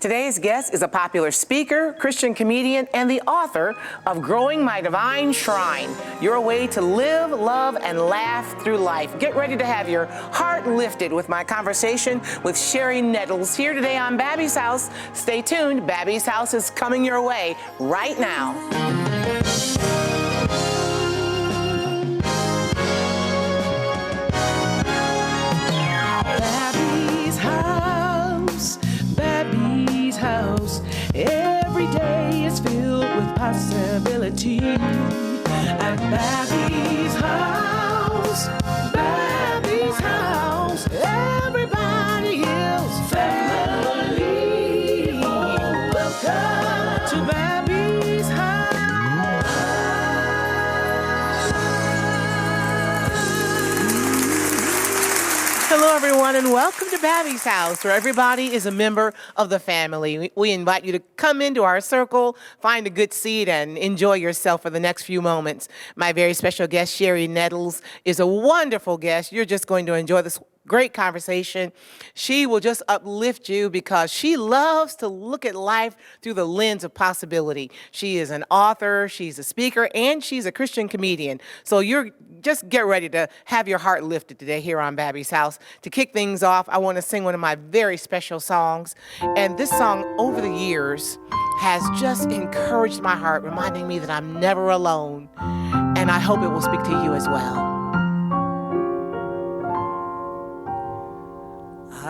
Today's guest is a popular speaker, Christian comedian, and the author of Growing My Divine Shrine Your Way to Live, Love, and Laugh Through Life. Get ready to have your heart lifted with my conversation with Cherie Nettles here today on Babbie's House. Stay tuned, Babbie's House is coming your way right now. Possibility. At Babbie's house, Babbie's house. Everybody is family. Welcome to Babbie's house. Hello, everyone, and welcome to Babbie's House, where everybody is a member of the family. We- We invite you to come into our circle, find a good seat, and enjoy yourself for the next few moments. My very special guest, Cherie Nettles, is a wonderful guest. You're just going to enjoy this great conversation. She will just uplift you because she loves to look at life through the lens of possibility. She is an author, she's a speaker, and she's a Christian comedian. So you're just get ready to have your heart lifted today here on Babbie's House. To kick things off, I want to sing one of my very special songs. And this song over the years has just encouraged my heart, reminding me that I'm never alone. And I hope it will speak to you as well.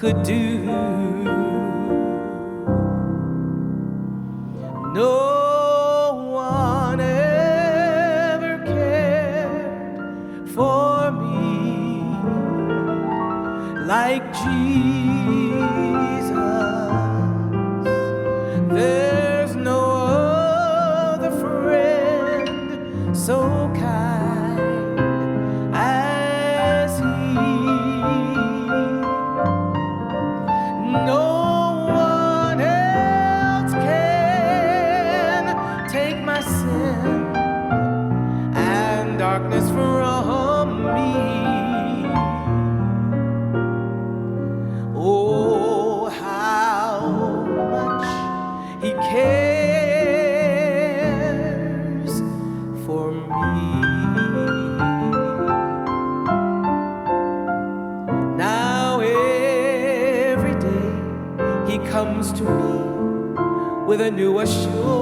could do. No one ever cared for me like Jesus. With a new assurance.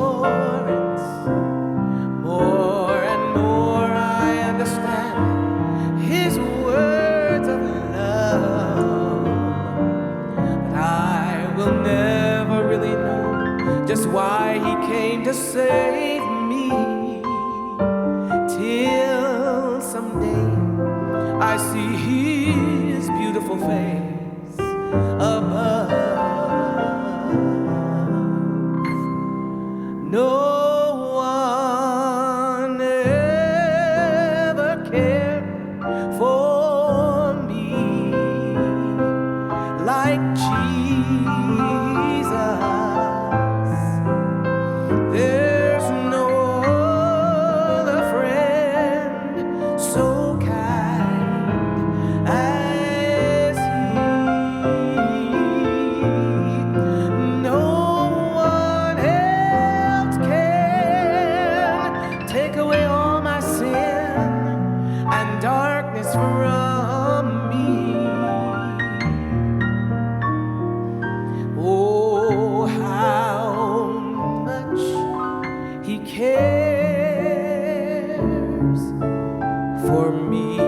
For me,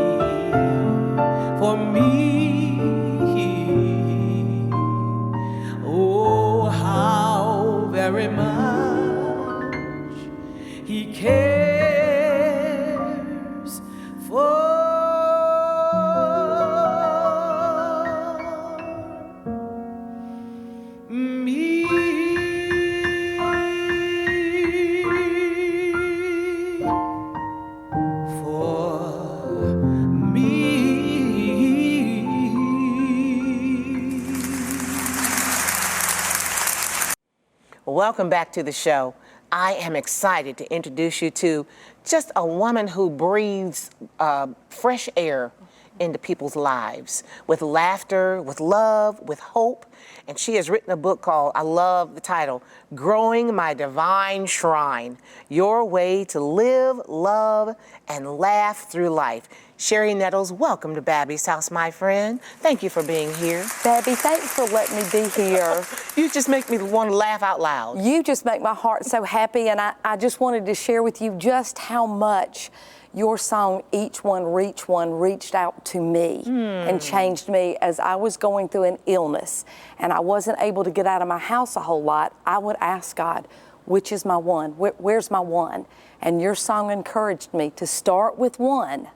Welcome back to the show. I am excited to introduce you to just a woman who breathes uh, fresh air into people's lives with laughter, with love, with hope. And she has written a book called, I love the title, Growing My Divine Shrine Your Way to Live, Love, and Laugh Through Life. Cherie Nettles, welcome to Babbie's House, my friend. Thank you for being here. Babbie, thanks for letting me be here. You just make me want to laugh out loud. you just make my heart so happy, and I, I just wanted to share with you just how much your song, Each One Reach One, reached out to me and hmm. changed me as I was going through an illness and I wasn't able to get out of my house a whole lot. I would ask God, which is my one? Where, where's my one? And your song encouraged me to start with one,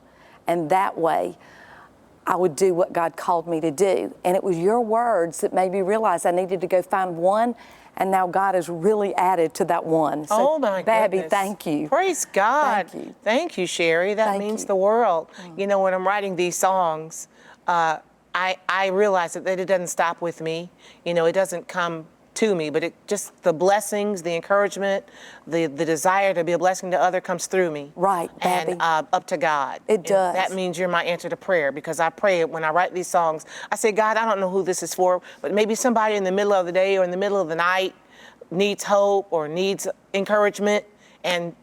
and that way, I would do what God called me to do. And it was your words that made me realize I needed to go find one. And now God has really added to that one. So, oh my Babbie, goodness. thank you. Praise God. Thank you. Thank you, Cherie. That Thank means you. The world. You know, when I'm writing these songs, uh, I, I realize that it doesn't stop with me. You know, it doesn't come to me, but it just the blessings, the encouragement, the, the desire to be a blessing to other comes through me. Right, And uh, up to God. It And does. That means you're my answer to prayer because I pray when I write these songs. I say, God, I don't know who this is for, but maybe somebody in the middle of the day or in the middle of the night needs hope or needs encouragement, and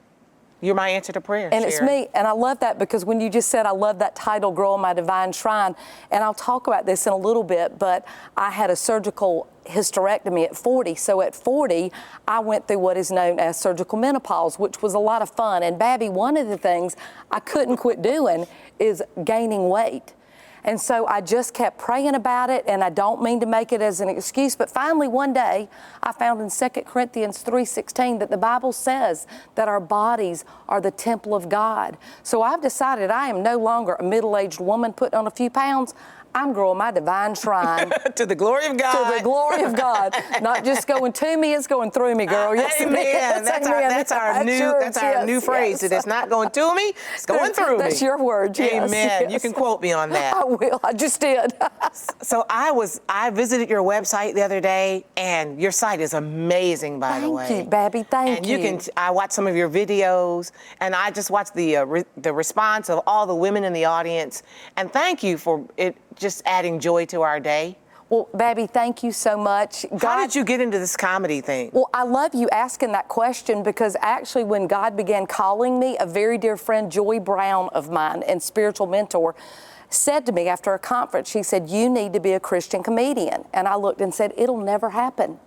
you're my answer to prayer. And it's me. And I love that because when you just said, I love that title, Growing My Divine Shrine, and I'll talk about this in a little bit, but I had a surgical hysterectomy at 40. So at 40, I went through what is known as surgical menopause, which was a lot of fun. And Babbie, one of the things I couldn't quit doing is gaining weight. And so I just kept praying about it, and I don't mean to make it as an excuse, but finally one day I found in 2 Corinthians 3:16 that the Bible says that our bodies are the temple of God. So I've decided I am no longer a middle-aged woman putting on a few pounds. I'm growing my divine shrine to the glory of God. to the glory of God. Not just going to me, it's going through me, girl. Yes, Amen. That's our, that's our new yours. that's our Yes, new phrase. yes. It is not going to me, it's going through me. That's your word, yes, Amen. You can quote me on that. I will. I just did. So I was I visited your website the other day, and your site is amazing, by the Thank way. you, Babbie. Thank and you. you. can I watched some of your videos, and I just watched the uh, re- the response of all the women in the audience, and thank you for it just adding joy to our day. Well, Babbie, thank you so much. How did you get into this comedy thing? Well, I love you asking that question because actually, when God began calling me, a very dear friend, Joy Brown of mine and spiritual mentor, said to me after a conference, she said, You need to be a Christian comedian. And I looked and said, It'll never happen.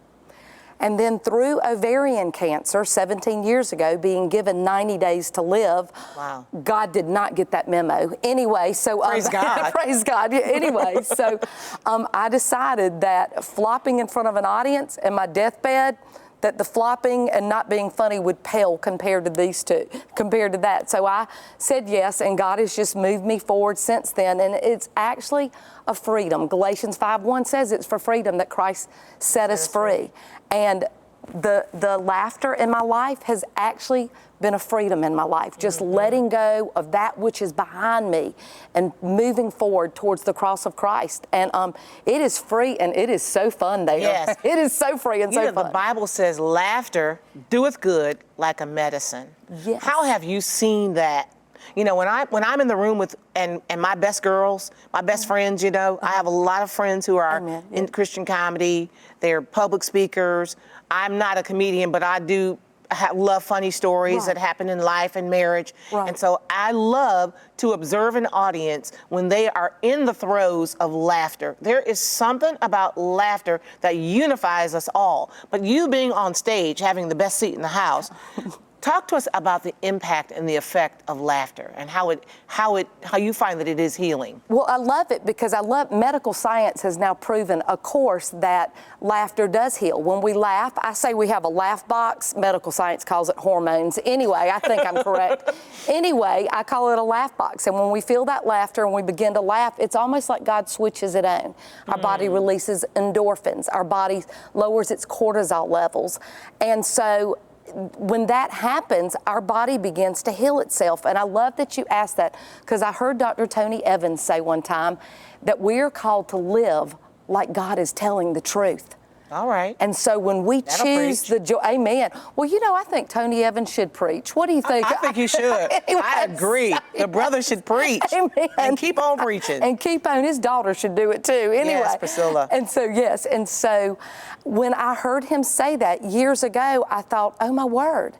And then through ovarian cancer 17 years ago, being given 90 days to live, Wow. God did not get that memo. Anyway, so um, Praise God. praise God. Anyway, so um, I decided that flopping in front of an audience and my deathbed, that the flopping and not being funny would pale compared to these two, compared to that. So I said yes, and God has just moved me forward since then. And it's actually a freedom. Galatians 5:1 says it's for freedom that Christ set us free. And the the laughter in my life has actually been a freedom in my life. Just letting go of that which is behind me and moving forward towards the cross of Christ. And um, it is free and it is so fun there. Yes. it is so free and You so know, fun. the Bible says laughter doeth good like a medicine. Yes. How have you seen that? You know, when I when I'm in the room with and and my best girls, my best mm-hmm. friends, you know, I have a lot of friends who are Amen. in Christian comedy. They're public speakers. I'm not a comedian, but I do ha- love funny stories Right. that happen in life and marriage. Right. And so I love to observe an audience when they are in the throes of laughter. There is something about laughter that unifies us all. But you being on stage, having the best seat in the house, talk to us about the impact and the effect of laughter and how it how it how you find that it is healing. Well, I love it because I love medical science has now proven, of course, that laughter does heal. When we laugh, I say we have a laugh box. Medical science calls it hormones. Anyway, I think I'm correct. Anyway, I call it a laugh box. And when we feel that laughter and we begin to laugh, it's almost like God switches it on. Our body mm. releases endorphins, our body lowers its cortisol levels. And so when that happens, our body begins to heal itself. And I love that you asked that because I heard Dr. Tony Evans say one time that we're called to live like God is telling the truth. All right. And so when we That'll choose preach. the joy, amen. Well, you know, I think Tony Evans should preach. What do you think? I think he should. Anyway, I agree. The brother should preach. Amen. And keep on preaching. And keep on. His daughter should do it too. Anyway. Yes, Priscilla. And so, yes. And so when I heard him say that years ago, I thought, oh my word,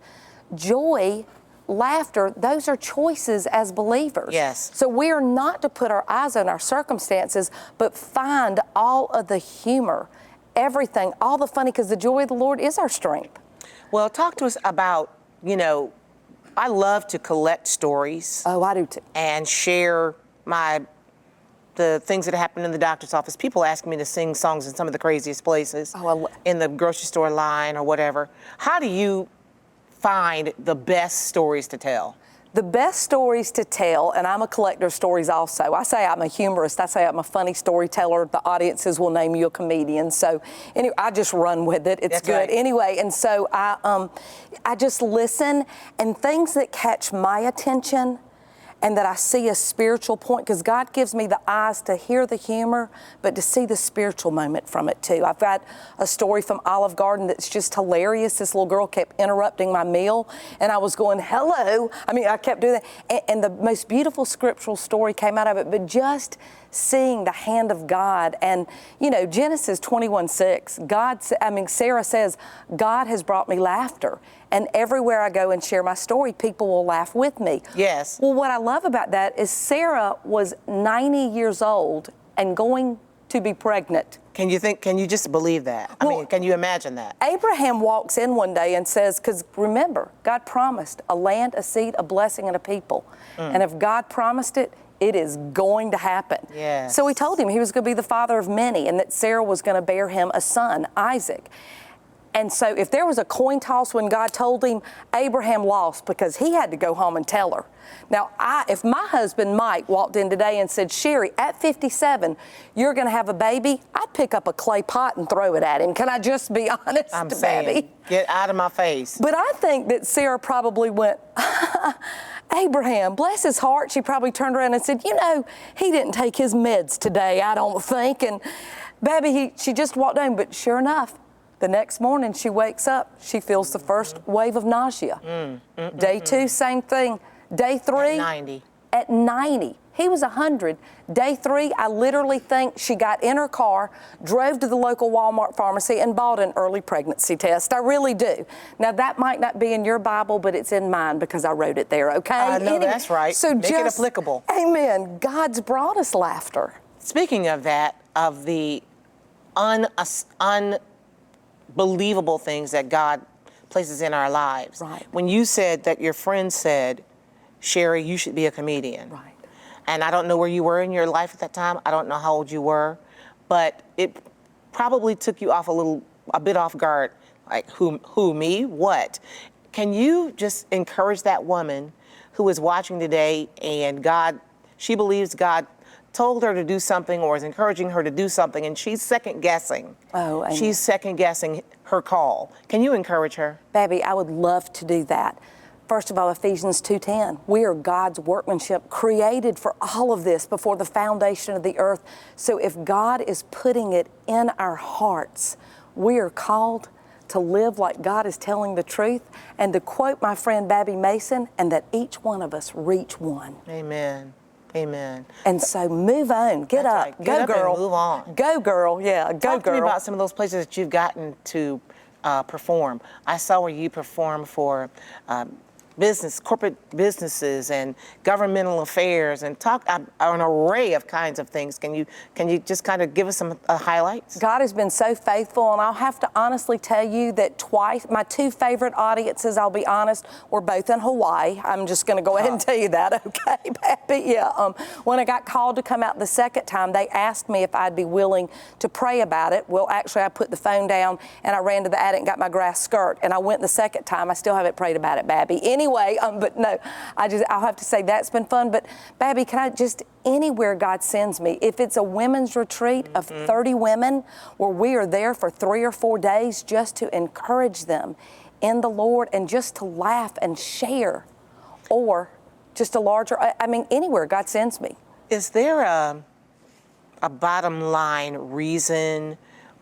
joy, laughter, those are choices as believers. Yes. So we are not to put our eyes on our circumstances, but find all of the humor, everything, all the funny, because the joy of the Lord is our strength. Well, talk to us about, you know, I love to collect stories Oh, I do too. and share my the things that happen in the doctor's office. People ask me to sing songs in some of the craziest places, Oh, I lo- in the grocery store line or whatever. How do you find the best stories to tell? The best stories to tell, and I'm a collector of stories also. I say I'm a humorist. I say I'm a funny storyteller. The audiences will name you a comedian. So, anyway, I just run with it. It's That's good. right. Anyway, and so I, um, I just listen, and things that catch my attention, and that I see a spiritual point, because God gives me the eyes to hear the humor, but to see the spiritual moment from it too. I've got a story from Olive Garden that's just hilarious. This little girl kept interrupting my meal, and I was going, hello. I mean, I kept doing that. And, and the most beautiful scriptural story came out of it, but just seeing the hand of God. And, you know, Genesis 21 6, God, I mean, Sarah says, God has brought me laughter. And everywhere I go and share my story, people will laugh with me. Yes. Well, what I love about that is Sarah was 90 years old and going to be pregnant. Can you think? Can you just believe that? I Well- mean, can you imagine that? Abraham walks in one day and says, because remember, God promised a land, a seed, a blessing, and a people. Mm. And if God promised it, it is going to happen. Yes. So he told him he was going to be the father of many and that Sarah was going to bear him a son, Isaac. And so if there was a coin toss when God told him, Abraham lost because he had to go home and tell her. Now, I, if my husband Mike walked in today and said, Cherie, at 57, you're going to have a baby, I'd pick up a clay pot and throw it at him. Can I just be honest, I'm saying, get out of my face. But I think that Sarah probably went, Abraham, bless his heart. She probably turned around and said, You know, he didn't take his meds today, I don't think. And baby, he, she just walked in. But sure enough, the next morning she wakes up, she feels the first wave of nausea. Mm, mm, Day mm, two, same thing. Day three, at 90. at 90. He was 100. Day three, I literally think she got in her car, drove to the local Walmart pharmacy, and bought an early pregnancy test. I really do. Now, that might not be in your Bible, but it's in mine because I wrote it there, okay? I know that's right. So Make it just, applicable. Amen. God's brought us laughter. Speaking of that, of the un, us- unbelievable things that God places in our lives. Right. When you said that your friend said, Cherie, you should be a comedian. Right. And I don't know where you were in your life at that time. I don't know how old you were, but it probably took you off a little, a bit off guard. Like, who, who, me? What? Can you just encourage that woman who is watching today and God, she believes God told her to do something or is encouraging her to do something and she's second guessing. Oh, amen. She's second guessing her call. Can you encourage her? Babbie, I would love to do that. First of all, Ephesians 2:10. We are God's workmanship, created for all of this before the foundation of the earth. So if God is putting it in our hearts, we are called to live like God is telling the truth and to quote my friend Babbie Mason and that each one of us reach one. Amen. Amen. And so move on. Get That's up. right. Get Go up girl. move on. Go girl. Yeah, go Talk girl. to me about some of those places that you've gotten to uh, perform. I saw where you performed for um, business, corporate businesses, and governmental affairs, and talk uh, an array of kinds of things. Can you can you just kind of give us some uh, highlights? God has been so faithful, and I'll have to honestly tell you that twice, my two favorite audiences, I'll be honest, were both in Hawaii. I'm just going to go ahead and tell you that, okay, Pappy? Yeah. Um, when I got called to come out the second time, they asked me if I'd be willing to pray about it. Well, actually, I put the phone down and I ran to the attic and got my grass skirt, and I went the second time. I still haven't prayed about it, Babbie. Anyway, um, but no, I just I'll have to say that's been fun. But Babbie, can I just anywhere God sends me, if it's a women's retreat of 30 women where we are there for three or four days just to encourage them in the Lord and just to laugh and share, or just a larger, I mean, anywhere God sends me. Is there a a bottom line reason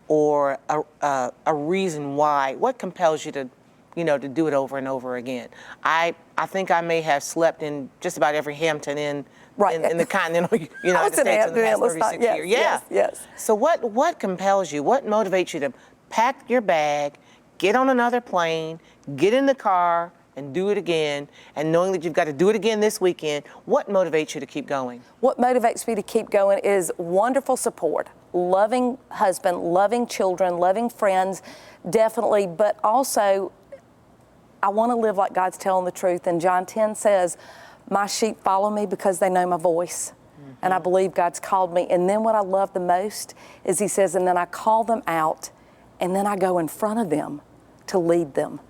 or a, a, a reason why? What compels you to, you know, to do it over and over again? I I think I may have slept in just about every Hampton Inn Right. in, in the continental United in States in the Hampton Inn, past let's not- yes, years. Yeah. yes, yes. So what what compels you? What motivates you to pack your bag, get on another plane, get in the car, and do it again? And knowing that you've got to do it again this weekend, what motivates you to keep going? What motivates me to keep going is wonderful support, loving husband, loving children, loving friends, definitely, but also I want to live like God's telling the truth. And John 10 says, My sheep follow me because they know my voice. And I mm-hmm. believe God's called me. And then what I love the most is He says, And then I call them out, and then I go in front of them to lead them.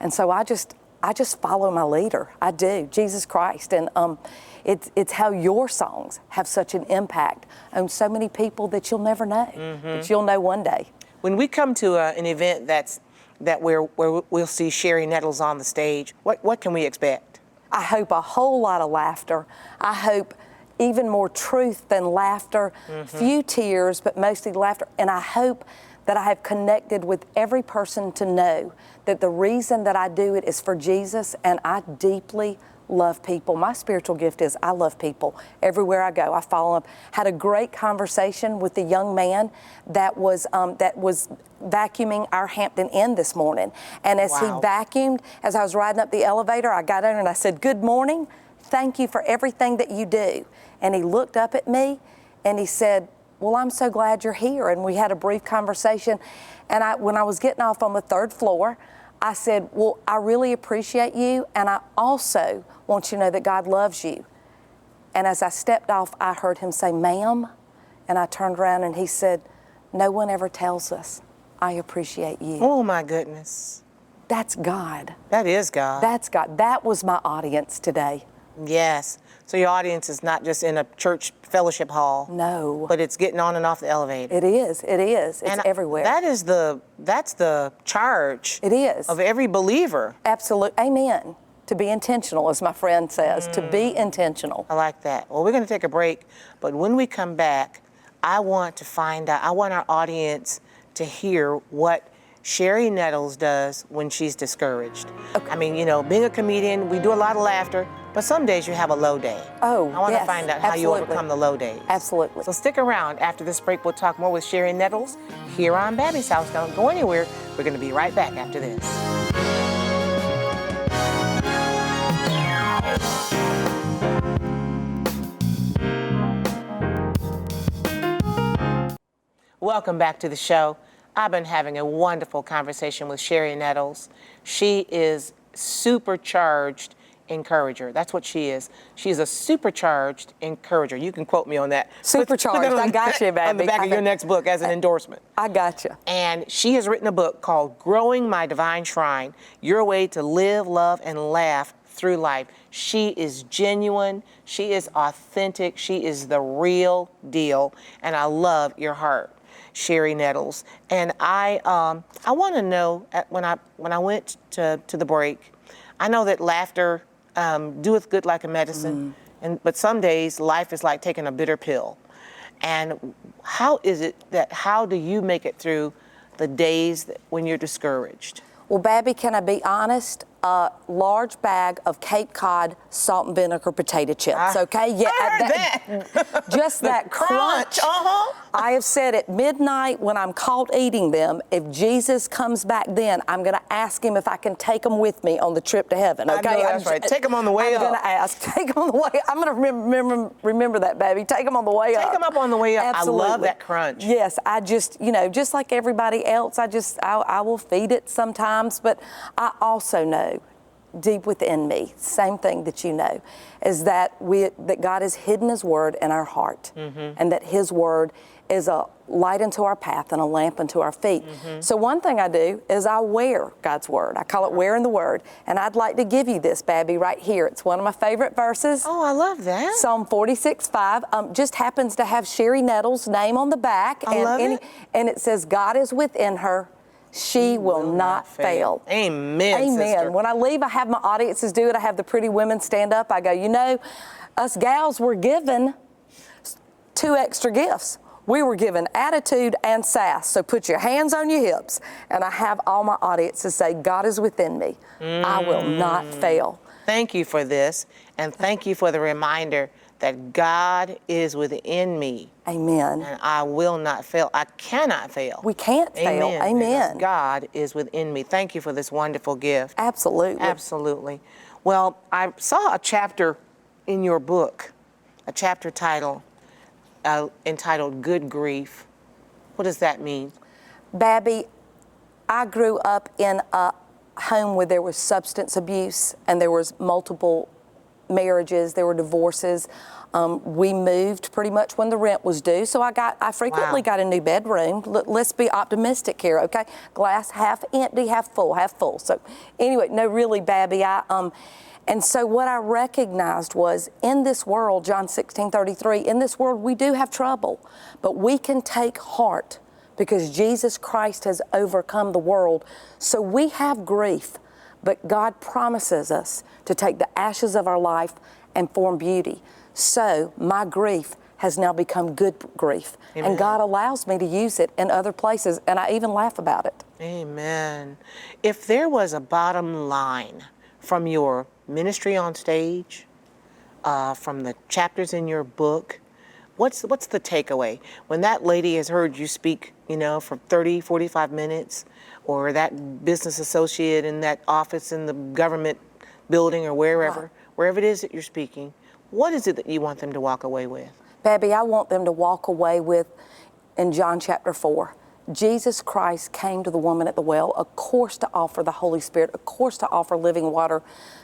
And so I just, I just follow my leader. I do, Jesus Christ. And um, it's, it's how your songs have such an impact on so many people that you'll never know, that mm-hmm. you'll know one day. When we come to a, an event that's that where where we'll see Cherie Nettles on the stage, what what can we expect? I hope a whole lot of laughter. I hope even more truth than laughter, mm-hmm. few tears, but mostly laughter. And I hope that I have connected with every person to know that the reason that I do it is for Jesus and I deeply love people. My spiritual gift is I love people. Everywhere I go, I follow up. Had a great conversation with the young man that was um, that was vacuuming our Hampton Inn this morning. And as Wow. he vacuumed, as I was riding up the elevator, I got in and I said, "Good morning. Thank you for everything that you do." And he looked up at me and he said, "Well, I'm so glad you're here." And we had a brief conversation. And I, when I was getting off on the third floor, I said, Well, I really appreciate you, and I also want you to know that God loves you. And as I stepped off, I heard him say, Ma'am. And I turned around and he said, No one ever tells us, I appreciate you. Oh my goodness, That's God. that is God. That's God. That was my audience today. yes. So your audience is not just in a church fellowship hall, No. but it's getting on and off the elevator. It is. It is. It's and everywhere. That is the that's the charge. It is. of every believer. Absolute. Amen. To be intentional, as my friend says, to be mm. intentional. I like that. Well, we're going to take a break, but when we come back, I want to find out, I want our audience to hear what Cherie Nettles does when she's discouraged. I mean, you know, being a comedian, we do a lot of laughter, but some days you have a low day. Oh, I want to find out how you overcome the low days. Absolutely. So stick around. After this break, we'll talk more with Cherie Nettles here on Babbie's House. Don't go anywhere. We're going to be right back after this. Welcome back to the show. I've been having a wonderful conversation with Cherie Nettles. She is supercharged encourager. That's what she is. She's a supercharged encourager. You can quote me on that. Put- put that Supercharged. on I the got you, back- On the back I of your next book as an endorsement. I got you. And she has written a book called Growing My Divine Shrine Your Way to Live, Love, and Laugh Through Life. She is genuine, she is authentic, she is the real deal, and I love your heart. Cherie Nettles, and I um, I want to know when I when I went to, to the break, I know that laughter um, doeth good like a medicine, and but some days life is like taking a bitter pill. And how is it that, how do you make it through the days that, when you're discouraged? Well, Babbie, can I be honest? A large bag of Cape Cod salt and vinegar potato chips. I- okay, yeah, I heard that. just that crunch. crunch, uh-huh. I have said at midnight when I'm caught eating them, if Jesus comes back then, I'm going to ask him if I can take them with me on the trip to heaven. I Okay, know that's I'm right. Take 'em on the way up. I'm going to ask. Take them on the way. I'm going to remember, remember that, baby. Take them on the way up. Take them up on the way up. Absolutely. I love that crunch. Yes, I just, you know, just like everybody else, I just, I, I will feed it sometimes, but I also know deep within me, same thing that you know, is that we, that God has hidden His Word in our heart, Mm-hmm. and that His Word is a light unto our path and a lamp unto our feet. Mm-hmm. So one thing I do is I wear God's Word. I call it wearing the Word, and I'd like to give you this, Babbie, right here. It's one of my favorite verses. Oh, I love that. Psalm 46, 5 um, just happens to have Cherie Nettles' name on the back. I and, love any- it. and it says, God is within her. She will, not fail. Amen. Amen. sister. When I leave, I have my audiences do it. I have the pretty women stand up. I go, you know, us gals were given two extra gifts. We were given attitude and sass. So put your hands on your hips. And I have all my audiences say, God is within me. I will not mm. fail. Thank you for this, and thank you for the reminder that God is within me, Amen. and I will not fail. I cannot fail. We can't fail. because Amen. God is within me. Thank you for this wonderful gift. Absolutely. Absolutely. Well, I saw a chapter in your book, a chapter title uh, entitled Good Grief. What does that mean? Babbie, I grew up in a home where there was substance abuse and there was multiple marriages, there were divorces. Um, we moved pretty much when the rent was due, so I got I frequently Wow. got a new bedroom. L- let's be optimistic here, okay? Glass half empty, half full, half full. So anyway, no, really, Babbie, I um. And so what I recognized was in this world, John 16, 33, in this world we do have trouble, but we can take heart because Jesus Christ has overcome the world. So we have grief, but God promises us to take the ashes of our life and form beauty. So my grief has now become good grief. Amen. And God allows me to use it in other places, and I even laugh about it. Amen. If there was a bottom line from your ministry on stage, uh, from the chapters in your book, what's what's the takeaway? When that lady has heard you speak, you know, for 30, 45 minutes, or that business associate in that office in the government building or wherever, wherever it is that you're speaking, what is it that you want them to walk away with? Baby, I want them to walk away with, in John chapter 4, Jesus Christ came to the woman at the well, of course, to offer the Holy Spirit, of course, to offer living water.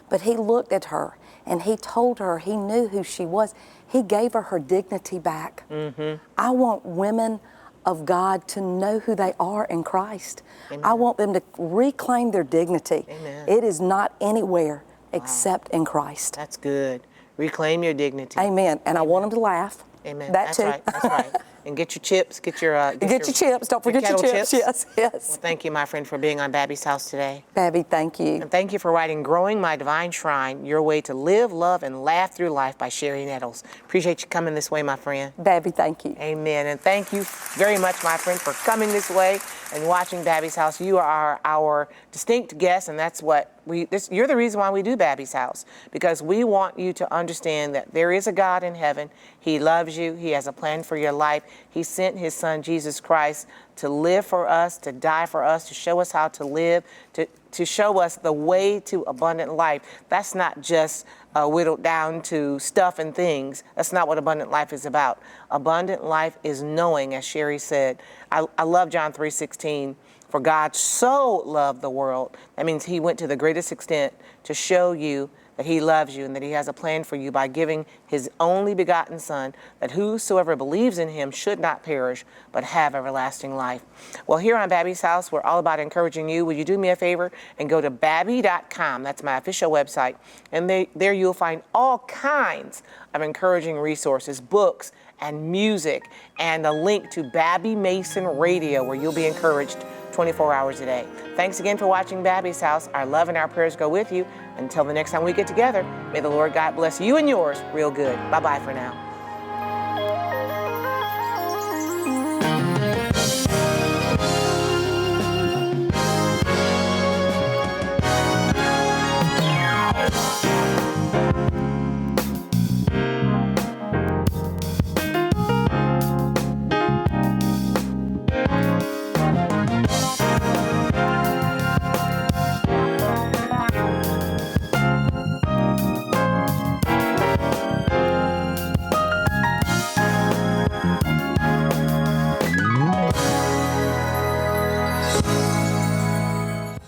But he looked at her and he told her he knew who she was. He gave her her dignity back. Mm-hmm. I want women of God to know who they are in Christ. I want them to reclaim their dignity. Amen. It is not anywhere except in Christ. That's good. Reclaim your dignity. Amen. And I want them to laugh. Amen. That That's too. right. That's right. And get your chips. Get your uh, Get your chips. Don't forget your kettle chips. Yes, yes. Well, Thank you, my friend, for being on Babbie's House today. Babbie, thank you. And thank you for writing Growing My Divine Shrine, your way to live, love, and laugh through life by Cherie Nettles. Appreciate you coming this way, my friend. Babbie, thank you. Amen. And thank you very much, my friend, for coming this way and watching Babbie's House. You are our distinct guest, and that's what we. This, you're the reason why we do Babbie's House because we want you to understand that there is a God in heaven. He loves you. He has a plan for your life. He sent His Son Jesus Christ to live for us, to die for us, to show us how to live, to to show us the way to abundant life. That's not just uh, whittled down to stuff and things. That's not what abundant life is about. Abundant life is knowing, as Cherie said. I, I love John 3:16. For God so loved the world. That means He went to the greatest extent to show you that He loves you and that He has a plan for you by giving His only begotten Son, that whosoever believes in Him should not perish, but have everlasting life. Well, here on Babbie's House, we're all about encouraging you. Will you do me a favor and go to babbie.com? That's my official website. And they, there you'll find all kinds of encouraging resources, books, and music, and a link to Babbie Mason Radio, where you'll be encouraged 24 hours a day. Thanks again for watching Babbie's House. Our love and our prayers go with you. Until the next time we get together, may the Lord God bless you and yours real good. Bye bye for now.